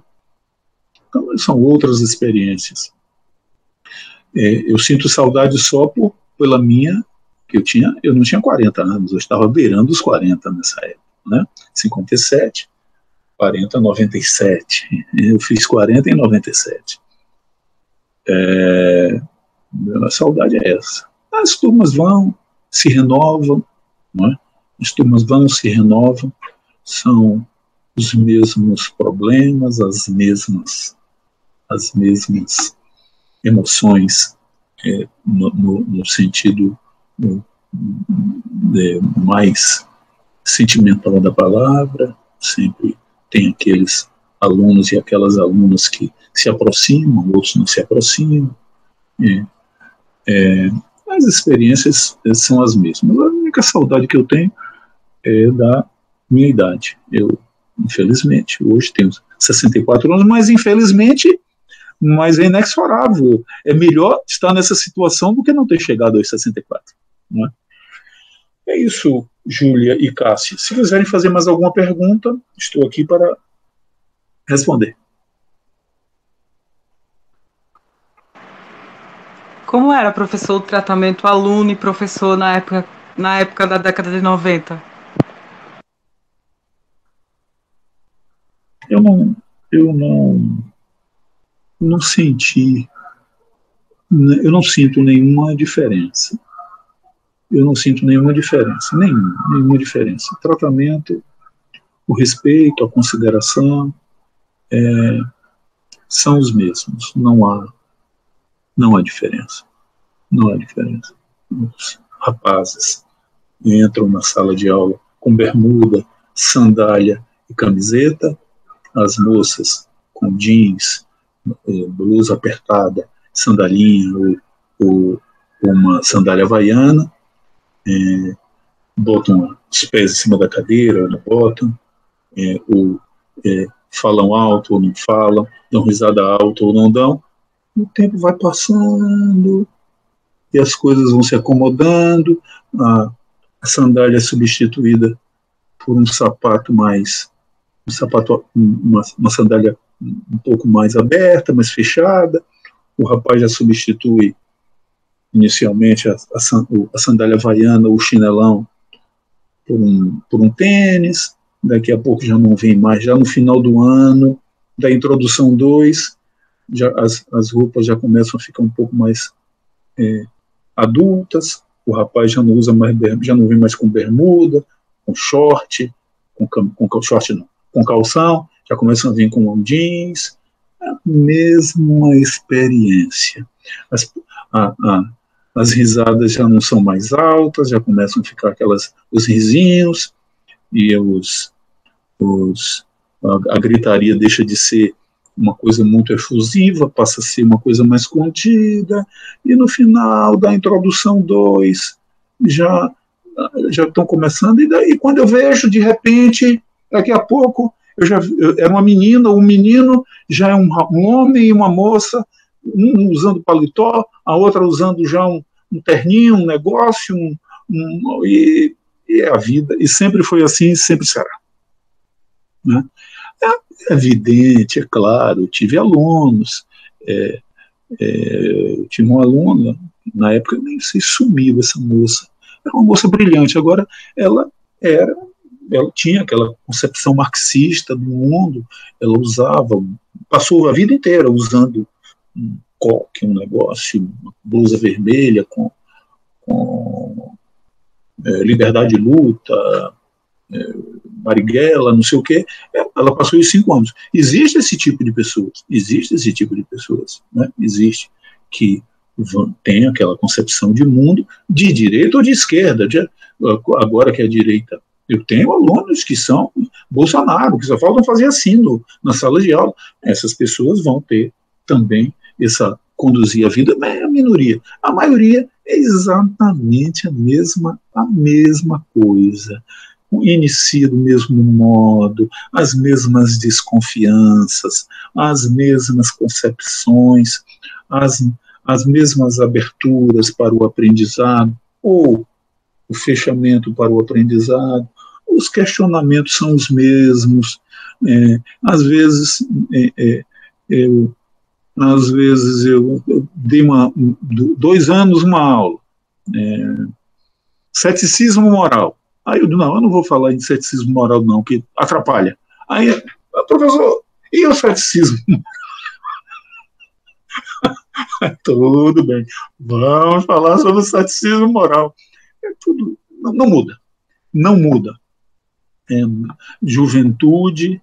[SPEAKER 2] Então, são outras experiências. É, eu sinto saudade só por, pela minha, que eu tinha, eu não tinha 40 anos, eu estava beirando os 40 nessa época, né? 57, 40, 97. Eu fiz 40 em 97. É, a saudade é essa. As turmas vão, se renovam, né? as turmas vão, se renovam, são os mesmos problemas, as mesmas, as mesmas emoções é, no, no, no, sentido no, é, mais sentimental da palavra, sempre tem aqueles alunos e aquelas alunas que se aproximam, outros não se aproximam. É, é, as experiências são as mesmas. A única saudade que eu tenho é da minha idade. Eu, infelizmente, hoje tenho 64 anos, mas infelizmente mas é inexorável. É melhor estar nessa situação do que não ter chegado aos 64. Não é? é isso, Júlia e Cássia. Se quiserem fazer mais alguma pergunta, estou aqui para responder.
[SPEAKER 1] Como era, professor, o tratamento aluno e professor na época, na época da década de 90?
[SPEAKER 2] Eu não, eu não não senti, eu não sinto nenhuma diferença. Eu não sinto nenhuma diferença, nenhuma, nenhuma diferença. O tratamento, o respeito, a consideração é, são os mesmos. Não há, não há diferença. Não há diferença. Os rapazes entram na sala de aula com bermuda, sandália e camiseta, as moças com jeans é, blusa apertada, sandalinha ou, ou uma sandália havaiana, é, botam os pés em cima da cadeira não botam, é, ou é, falam alto ou não falam, dão risada alta ou não dão. O tempo vai passando e as coisas vão se acomodando, a, a sandália é substituída por um sapato mais, um sapato, uma, uma sandália um pouco mais aberta, mais fechada. O rapaz já substitui inicialmente a, a, sandália havaiana, o chinelão, por um, por um tênis, daqui a pouco já não vem mais, já no final do ano, da introdução 2, já, as, as roupas já começam a ficar um pouco mais é, adultas, o rapaz já não usa mais, já não vem mais com bermuda, com short, com, com short não, com calção, já começam a vir com jeans, a mesma experiência. As, a, a, as risadas já não são mais altas, já começam a ficar aquelas, os risinhos, e os, os, a, a gritaria deixa de ser uma coisa muito efusiva, passa a ser uma coisa mais contida, e no final da introdução 2 já já estão começando, e daí quando eu vejo, de repente, daqui a pouco, eu já era uma menina, um menino, já é um, um homem e uma moça, um usando paletó, a outra usando já um, um terninho, um negócio, um, um, e, e é a vida, e sempre foi assim, sempre será. Né? É evidente, é claro, eu tive alunos, é, é, eu tive uma aluna, na época eu nem sei, sumiu essa moça, era uma moça brilhante, agora ela era, ela tinha aquela concepção marxista do mundo, ela usava, passou a vida inteira usando um coque, um negócio, uma blusa vermelha com, com é, liberdade de luta, é, Marighella, não sei o quê, é, ela passou os cinco anos. Existe esse tipo de pessoas, existe esse tipo de pessoas, né? existe, que tem aquela concepção de mundo de direita ou de esquerda, de, agora que é a direita. Eu tenho alunos que são Bolsonaro, que só faltam fazer assim no, na sala de aula. Essas pessoas vão ter também essa conduzir a vida, é a minoria. A maioria é exatamente a mesma, a mesma coisa inicia do mesmo modo, as mesmas desconfianças, as mesmas concepções, as, as mesmas aberturas para o aprendizado, ou o fechamento para o aprendizado, os questionamentos são os mesmos, é, às vezes é, é, eu às vezes eu, eu, dei uma, dois anos uma aula, é, ceticismo moral, Aí eu digo, não, eu não vou falar em ceticismo moral, não, que atrapalha. Aí, professor, e o ceticismo? Tudo bem, vamos falar sobre o ceticismo moral. É tudo, não, não muda, não muda. É, juventude,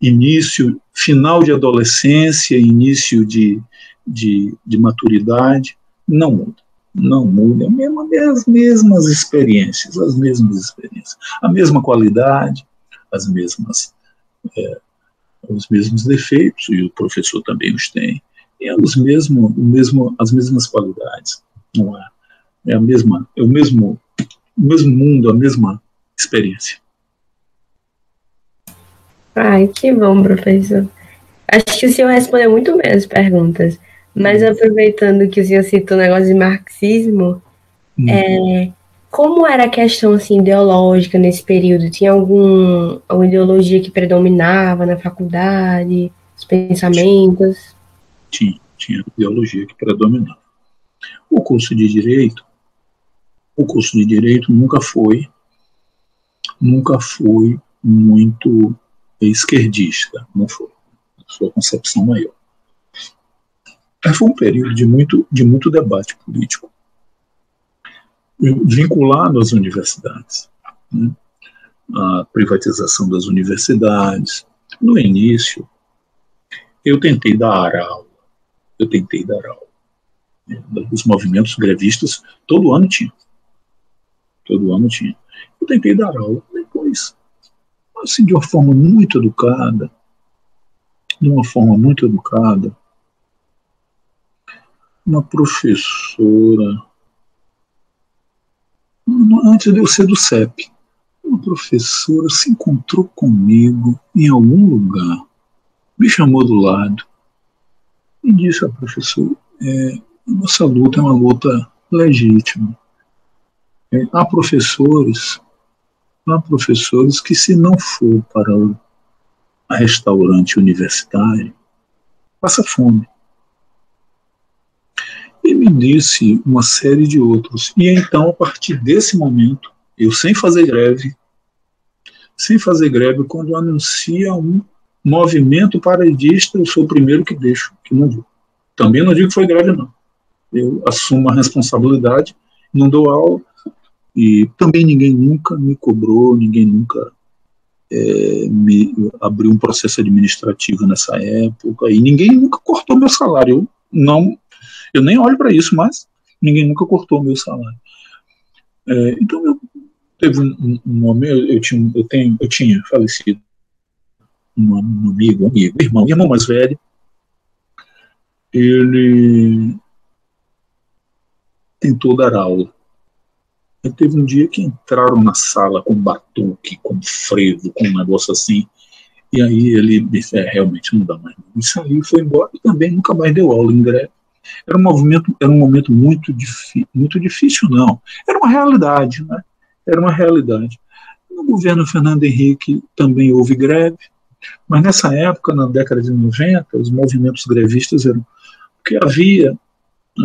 [SPEAKER 2] início, final de adolescência, início de, de, de maturidade, não muda não muda, é as mesmas experiências, as mesmas experiências, a mesma qualidade, as mesmas, é, os mesmos defeitos, e o professor também os tem, e é os mesmo, o mesmo, as mesmas qualidades, não é? É a mesma, é o mesmo, o mesmo mundo, a mesma experiência.
[SPEAKER 3] Ai, que bom, professor. Acho que o senhor respondeu muito bem as perguntas. Mas aproveitando que o senhor citou o negócio de marxismo, hum. é, como era a questão assim, ideológica nesse período? Tinha algum, alguma ideologia que predominava na faculdade, os pensamentos?
[SPEAKER 2] Tinha, tinha ideologia que predominava. O curso de Direito, o curso de Direito nunca foi, nunca foi muito esquerdista, não foi. A sua concepção maior. Foi um período de muito, de muito debate político, vinculado às universidades. Né? A privatização das universidades. No início, eu tentei dar aula, eu tentei dar aula. Os movimentos grevistas, todo ano tinha. Todo ano tinha. Eu tentei dar aula. Depois, assim, de uma forma muito educada, de uma forma muito educada, uma professora, antes de eu ser do CEP, uma professora se encontrou comigo em algum lugar, me chamou do lado e disse ao professor: é, a nossa luta é uma luta legítima. É, há professores, há professores que, se não for para o restaurante universitário, passa fome e me disse uma série de outros. E então, a partir desse momento, Eu sem fazer greve, sem fazer greve, quando anuncia um movimento paredista, eu sou o primeiro que deixo, que não vou. Também não digo que foi greve, não. Eu assumo a responsabilidade, não dou aula, e também ninguém nunca me cobrou, ninguém nunca é, me abriu um processo administrativo nessa época, e ninguém nunca cortou meu salário. Eu, não, eu nem olho para isso, mas ninguém nunca cortou meu salário. É, então eu teve um, um, momento, eu tinha, eu, tenho, eu tinha falecido um, um amigo, um amigo, irmão, irmão mais velho, ele tentou dar aula. E teve um dia que entraram na sala com batuque, com frevo, com um negócio assim, e aí ele disse, é, realmente não dá mais. E saiu, foi embora e também nunca mais deu aula em greve. Era um movimento, era um momento muito, muito difícil, não. Era uma realidade, né? Era uma realidade. No governo Fernando Henrique também houve greve, mas nessa época, na década de 90, os movimentos grevistas eram porque havia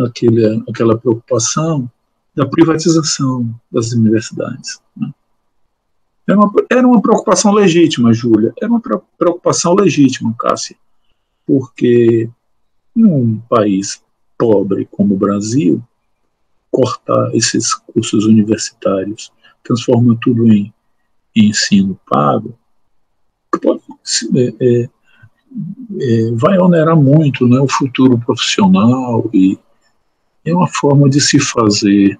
[SPEAKER 2] aquele, aquela preocupação da privatização das universidades. Né? Era, uma, era uma preocupação legítima, Júlia, era uma preocupação legítima, Cássia, porque num país pobre como o Brasil, cortar esses cursos universitários, transformar tudo em, em ensino pago, pode, é, é, é, vai onerar muito né, o futuro profissional e é uma forma de se fazer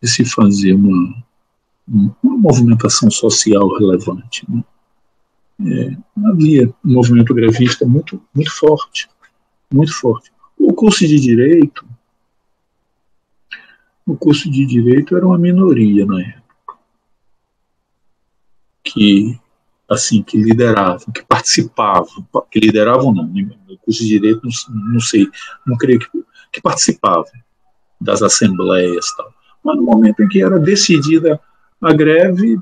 [SPEAKER 2] de se fazer uma, uma movimentação social relevante. Né? É, havia um movimento grevista muito, muito forte, muito forte. Curso de direito, o curso de direito era uma minoria na época, que assim que lideravam, que participavam, que lideravam não, no curso de direito não, não sei, não creio que, que participavam das assembleias tal. Mas no momento em que era decidida a greve,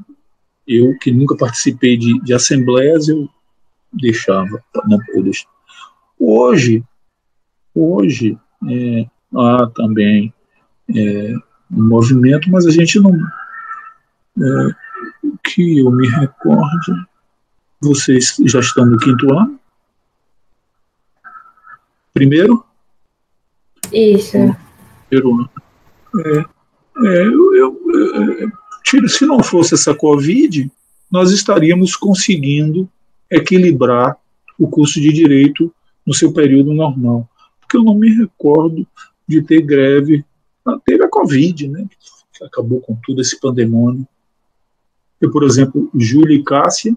[SPEAKER 2] eu que nunca participei de, de assembleias, eu deixava, não eu deixava. Hoje, hoje é, há também é, um movimento, mas a gente não, é, que eu me recorde, vocês já estão no quinto ano? Primeiro?
[SPEAKER 3] Isso.
[SPEAKER 2] Primeiro ano. É, é, eu, eu, eu, se não fosse essa Covid, nós estaríamos conseguindo equilibrar o curso de direito no seu período normal. Porque eu não me recordo de ter greve. Ah, teve a Covid, né? Que acabou com tudo esse pandemônio. Eu, por exemplo, Júlia e Cássia,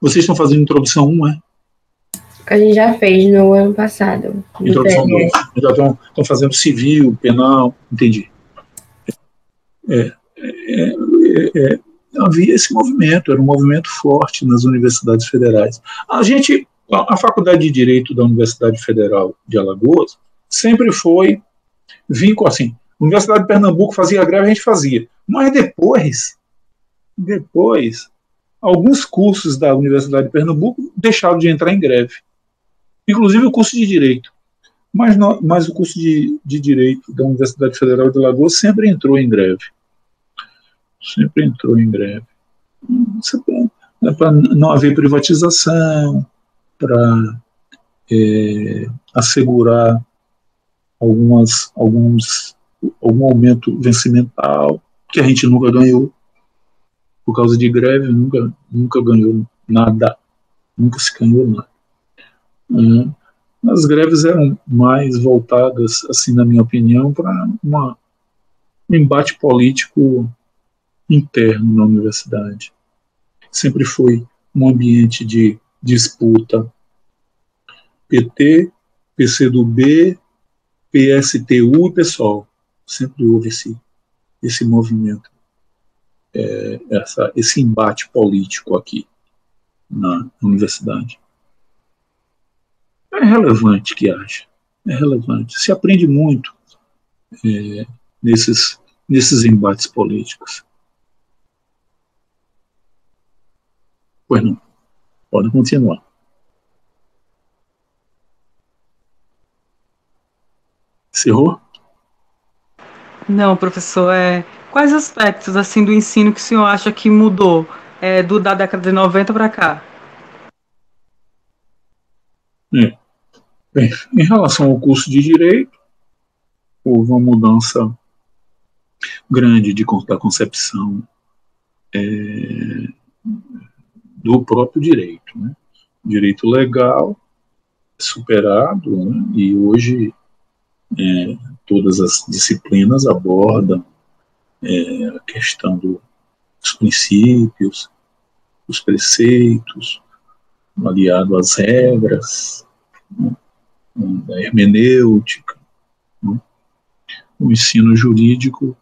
[SPEAKER 2] vocês estão fazendo introdução 1, é?
[SPEAKER 3] A gente já fez no ano passado.
[SPEAKER 2] Introdução 2. Já estão, estão fazendo civil, penal, entendi. É, é, é, é, havia esse movimento, era um movimento forte nas universidades federais. A gente, a, Faculdade de Direito da Universidade Federal de Alagoas sempre foi vínculo assim. A Universidade de Pernambuco fazia greve, a gente fazia. Mas depois, depois, alguns cursos da Universidade de Pernambuco deixaram de entrar em greve, inclusive o curso de Direito. Mas, mas o curso de, de Direito da Universidade Federal de Alagoas sempre entrou em greve. Sempre entrou em greve. É para não haver privatização, para é, assegurar algumas, alguns, algum aumento vencimental, que a gente nunca ganhou por causa de greve, nunca, nunca ganhou nada, nunca se ganhou nada. É, as greves eram mais voltadas, assim, na minha opinião, para um embate político interno na universidade. Sempre foi um ambiente de disputa. PT, PCdoB, PSTU e. Sempre houve esse, esse movimento é, essa, esse embate político aqui na universidade. É relevante que haja, é relevante. Se aprende muito é, nesses, nesses embates políticos. Pois não, pode continuar. Encerrou?
[SPEAKER 1] Não, professor, é, quais aspectos assim do ensino que o senhor acha que mudou é, do, da década de 90 para cá?
[SPEAKER 2] É. Bem, em relação ao curso de Direito, houve uma mudança grande de, da concepção é, do próprio direito. Né? Direito legal superado né? e hoje é, todas as disciplinas abordam é, a questão do, dos princípios, os preceitos, aliado às regras, né? da hermenêutica, né? o ensino jurídico,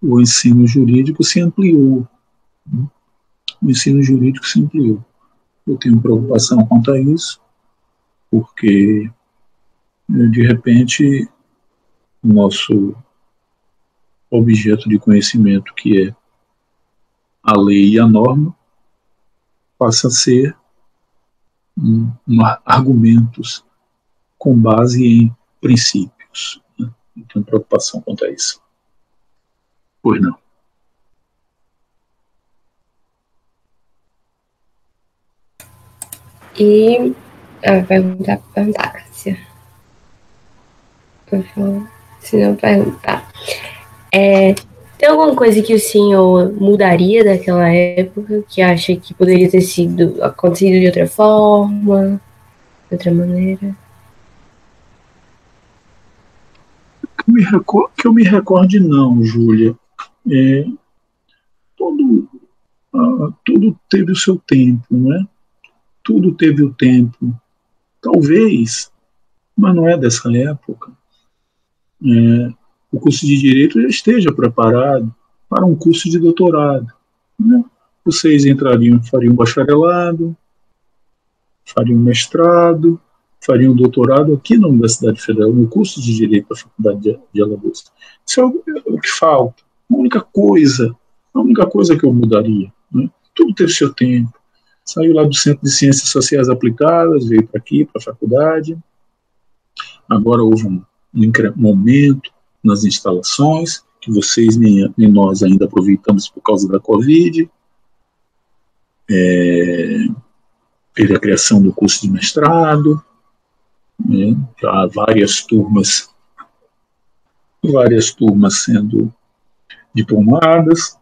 [SPEAKER 2] o ensino jurídico se ampliou, né? O ensino jurídico se ampliou. Eu tenho preocupação quanto a isso, porque de repente o nosso objeto de conhecimento, que é a lei e a norma, passa a ser um, um, argumentos com base em princípios. Né? Tenho preocupação quanto a isso. Pois não.
[SPEAKER 3] E vou perguntar, perguntar, Cássia. Por favor, se não perguntar. É, tem alguma coisa que o senhor mudaria daquela época, que acha que poderia ter sido acontecido de outra forma, de outra maneira?
[SPEAKER 2] Que eu me, que eu me recorde, não, Júlia. É, todo, uh, tudo teve o seu tempo, né? Tudo teve o tempo. Talvez, mas não é dessa época. É, o curso de Direito já esteja preparado para um curso de doutorado. Né? Vocês entrariam, fariam bacharelado, fariam mestrado, fariam doutorado aqui na Universidade Federal, no curso de Direito da Faculdade de, Alagoas. Isso é o, é o, que falta. A única coisa, a única coisa que eu mudaria. Né? Tudo teve seu tempo. Saiu lá do Centro de Ciências Sociais Aplicadas, veio para aqui, para a faculdade. Agora houve um, um aumento nas instalações, que vocês nem, nem nós ainda aproveitamos por causa da Covid. É, teve a criação do curso de mestrado, né, já várias turmas, várias turmas sendo diplomadas.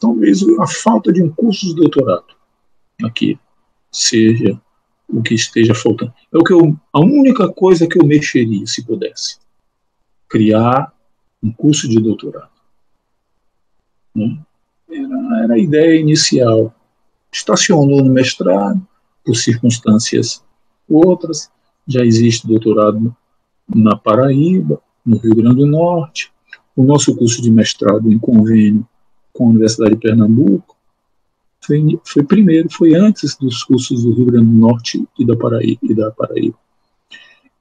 [SPEAKER 2] Talvez a falta de um curso de doutorado aqui seja o que esteja faltando. É o que eu, a única coisa que eu mexeria, se pudesse, criar um curso de doutorado. Né? Era, era a ideia inicial. Estacionou no mestrado, por circunstâncias outras. Já existe doutorado na Paraíba, no Rio Grande do Norte. O nosso curso de mestrado em convênio com a Universidade de Pernambuco foi, foi primeiro, foi antes dos cursos do Rio Grande do Norte e da Paraíba. E, da Paraíba.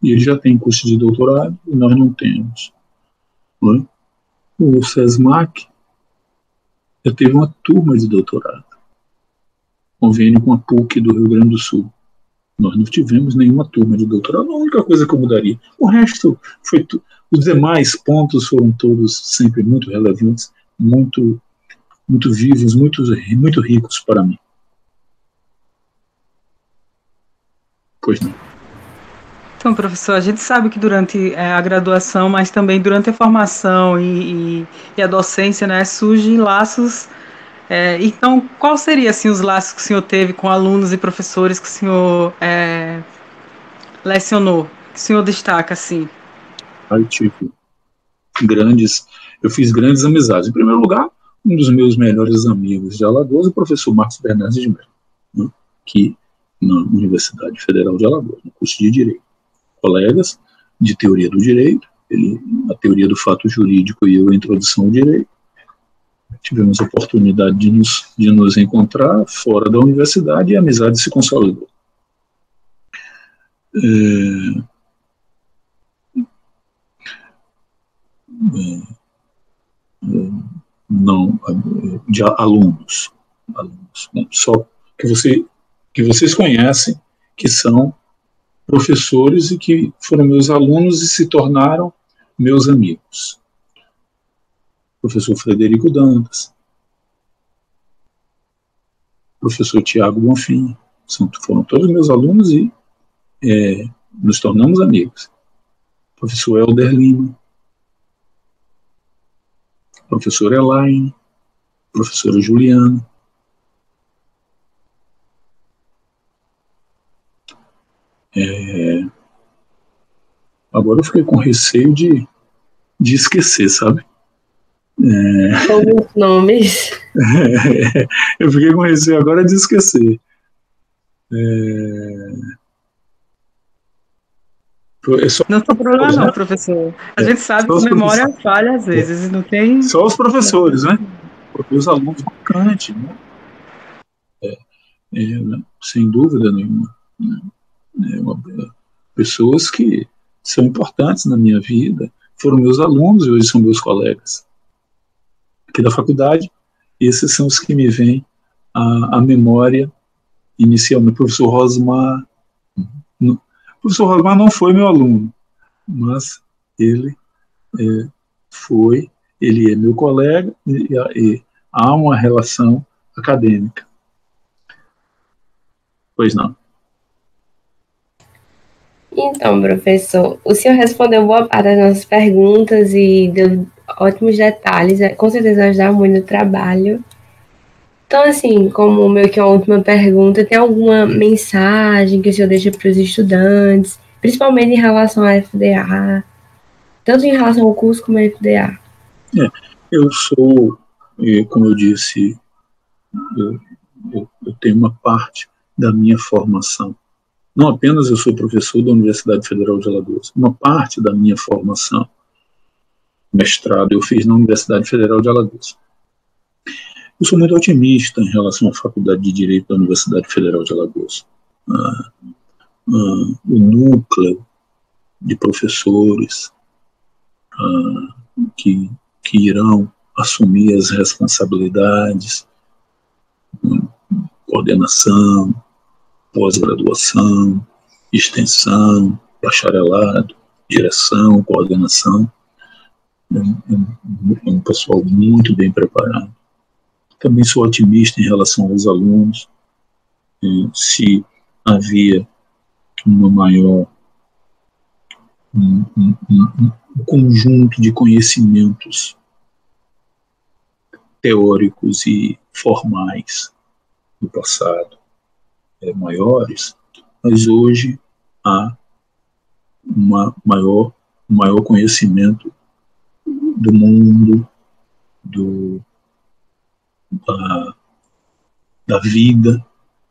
[SPEAKER 2] e ele já tem curso de doutorado e nós não temos. Não é? O SESMAC já teve uma turma de doutorado, convênio com a PUC do Rio Grande do Sul. Nós não tivemos nenhuma turma de doutorado, a única coisa que eu mudaria. O resto foi os demais pontos foram todos sempre muito relevantes, muito muito vivos, muito, muito ricos para mim. Pois não.
[SPEAKER 1] Então, professor, a gente sabe que durante é, a graduação, mas também durante a formação e, e, e a docência, né, surgem laços. É, então, qual seria assim os laços que o senhor teve com alunos e professores que o senhor é, lecionou, que o senhor destaca assim?
[SPEAKER 2] Aí, tipo, grandes, eu fiz grandes amizades. Em primeiro lugar, um dos meus melhores amigos de Alagoas, o professor Marcos Bernardes de Mello, né, que na Universidade Federal de Alagoas, no curso de Direito. Colegas de teoria do direito, ele, a teoria do fato jurídico e eu a introdução ao direito. Tivemos a oportunidade de nos, de nos encontrar fora da universidade e a amizade se consolidou. É, é, é não de alunos, alunos né? só que você que vocês conhecem, que são professores e que foram meus alunos e se tornaram meus amigos. professor Frederico Dantas, professor Tiago Bonfim, são, foram todos meus alunos e é, nos tornamos amigos. Professor Helder Lima, professor Elaine, professora Juliana. É, agora eu fiquei com receio de, de esquecer, sabe?
[SPEAKER 3] É, muitos nomes.
[SPEAKER 2] É, eu fiquei com receio agora de esquecer. É
[SPEAKER 1] só, não tem problema não, professor. A é, gente sabe que memória falha às vezes, não tem...
[SPEAKER 2] Só os professores, né? Porque os alunos marcantes, né? É, é, né? sem dúvida nenhuma. Né? É uma, pessoas que são importantes na minha vida, foram meus alunos e hoje são meus colegas. Aqui da faculdade, esses são os que me vêm à, à memória inicialmente. O professor Rosmar, o professor Rosmar não foi meu aluno, mas ele é, foi, ele é meu colega e, e há uma relação acadêmica. Pois não.
[SPEAKER 3] Então, professor, o senhor respondeu boa parte das nossas perguntas e deu ótimos detalhes, é, com certeza ajudaram muito no trabalho. Então, assim, como meio que uma última pergunta, tem alguma mensagem que o senhor deixa para os estudantes, principalmente em relação à FDA, tanto em relação ao curso como à FDA?
[SPEAKER 2] É, eu sou, como eu disse, eu, eu, eu tenho uma parte da minha formação. Não apenas eu sou professor da Universidade Federal de Alagoas, uma parte da minha formação, mestrado, eu fiz na Universidade Federal de Alagoas eu sou muito otimista em relação à Faculdade de Direito da Universidade Federal de Alagoas. Ah, ah, o núcleo de professores ah, que, que irão assumir as responsabilidades, coordenação, pós-graduação, extensão, bacharelado, direção, coordenação, é um, é um pessoal muito bem preparado também sou otimista em relação aos alunos. Se havia uma maior um, um, um, um conjunto de conhecimentos teóricos e formais do passado é, maiores, mas hoje há uma maior, um maior conhecimento do mundo, do, da, da vida,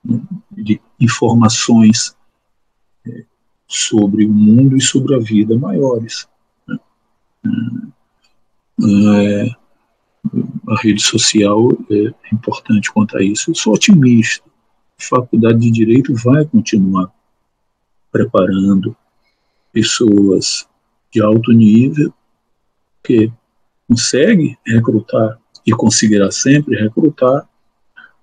[SPEAKER 2] né, de informações é, sobre o mundo e sobre a vida maiores. Né. É, a rede social é importante quanto a isso. Eu sou otimista. A Faculdade de Direito vai continuar preparando pessoas de alto nível que consegue recrutar e conseguirá sempre recrutar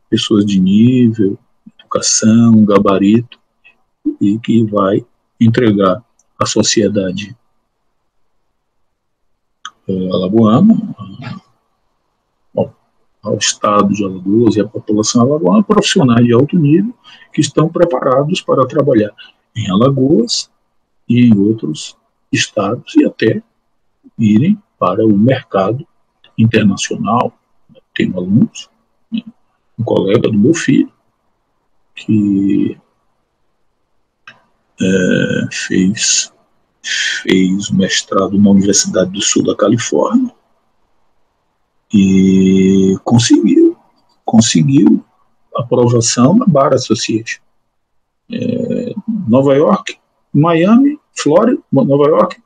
[SPEAKER 2] pessoas de nível, educação, gabarito, e que vai entregar à sociedade é, alagoana, ao, ao Estado de Alagoas e à população alagoana, profissionais de alto nível que estão preparados para trabalhar em Alagoas e em outros estados e até irem para o mercado internacional, tenho alunos, né, um colega do meu filho, que é, fez, fez mestrado na Universidade do Sul da Califórnia e conseguiu, conseguiu aprovação na Bar Association. É, Nova York, Miami, Flórida, Nova York,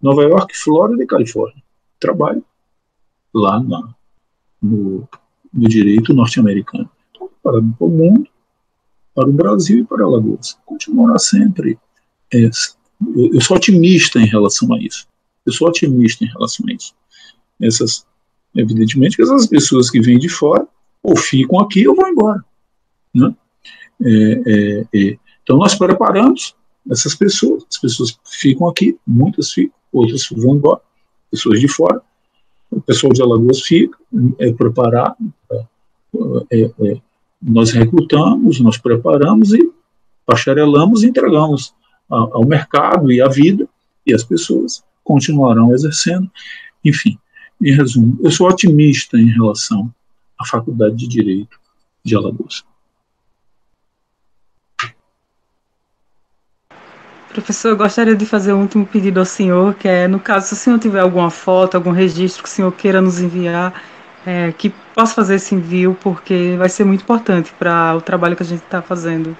[SPEAKER 2] Nova York, Flórida e Califórnia. Trabalho lá na, no, no direito norte-americano. Então, para o mundo, para o Brasil e para Alagoas. Continuará sempre. É, eu, sou otimista em relação a isso. Eu sou otimista em relação a isso. Essas, evidentemente, que essas pessoas que vêm de fora ou ficam aqui ou vão embora. Né? É, é, é. Então, nós preparamos essas pessoas. As pessoas ficam aqui, muitas ficam, outras vão embora, pessoas de fora o pessoal de Alagoas fica é, preparado, é, é, é, nós recrutamos, nós preparamos e bacharelamos e entregamos ao mercado e à vida, e as pessoas continuarão exercendo. Enfim, em resumo, eu sou otimista em relação à Faculdade de Direito de Alagoas.
[SPEAKER 1] Professor, eu gostaria de fazer um último pedido ao senhor, que é, no caso, se o senhor tiver alguma foto, algum registro que o senhor queira nos enviar, é, que possa fazer esse envio, porque vai ser muito importante para o trabalho que a gente está fazendo.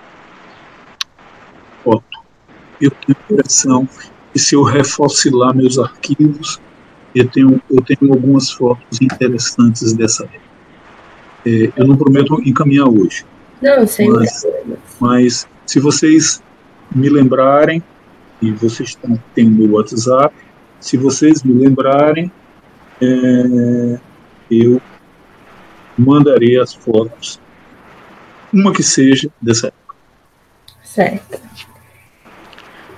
[SPEAKER 2] Foto. Eu tenho a impressão que se eu reforcilar meus arquivos, eu tenho, eu tenho algumas fotos interessantes dessa época. É, eu não prometo encaminhar hoje.
[SPEAKER 3] Não, sem
[SPEAKER 2] mas, mas se vocês me lembrarem, e vocês têm o meu WhatsApp, se vocês me lembrarem, é, eu mandarei as fotos, uma que seja dessa época.
[SPEAKER 3] Certo.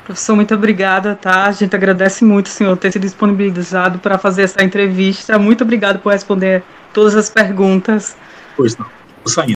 [SPEAKER 1] Professor, muito obrigada, tá? A gente agradece muito o senhor ter se disponibilizado para fazer essa entrevista. Muito obrigado por responder todas as perguntas.
[SPEAKER 2] Pois não, estou saindo.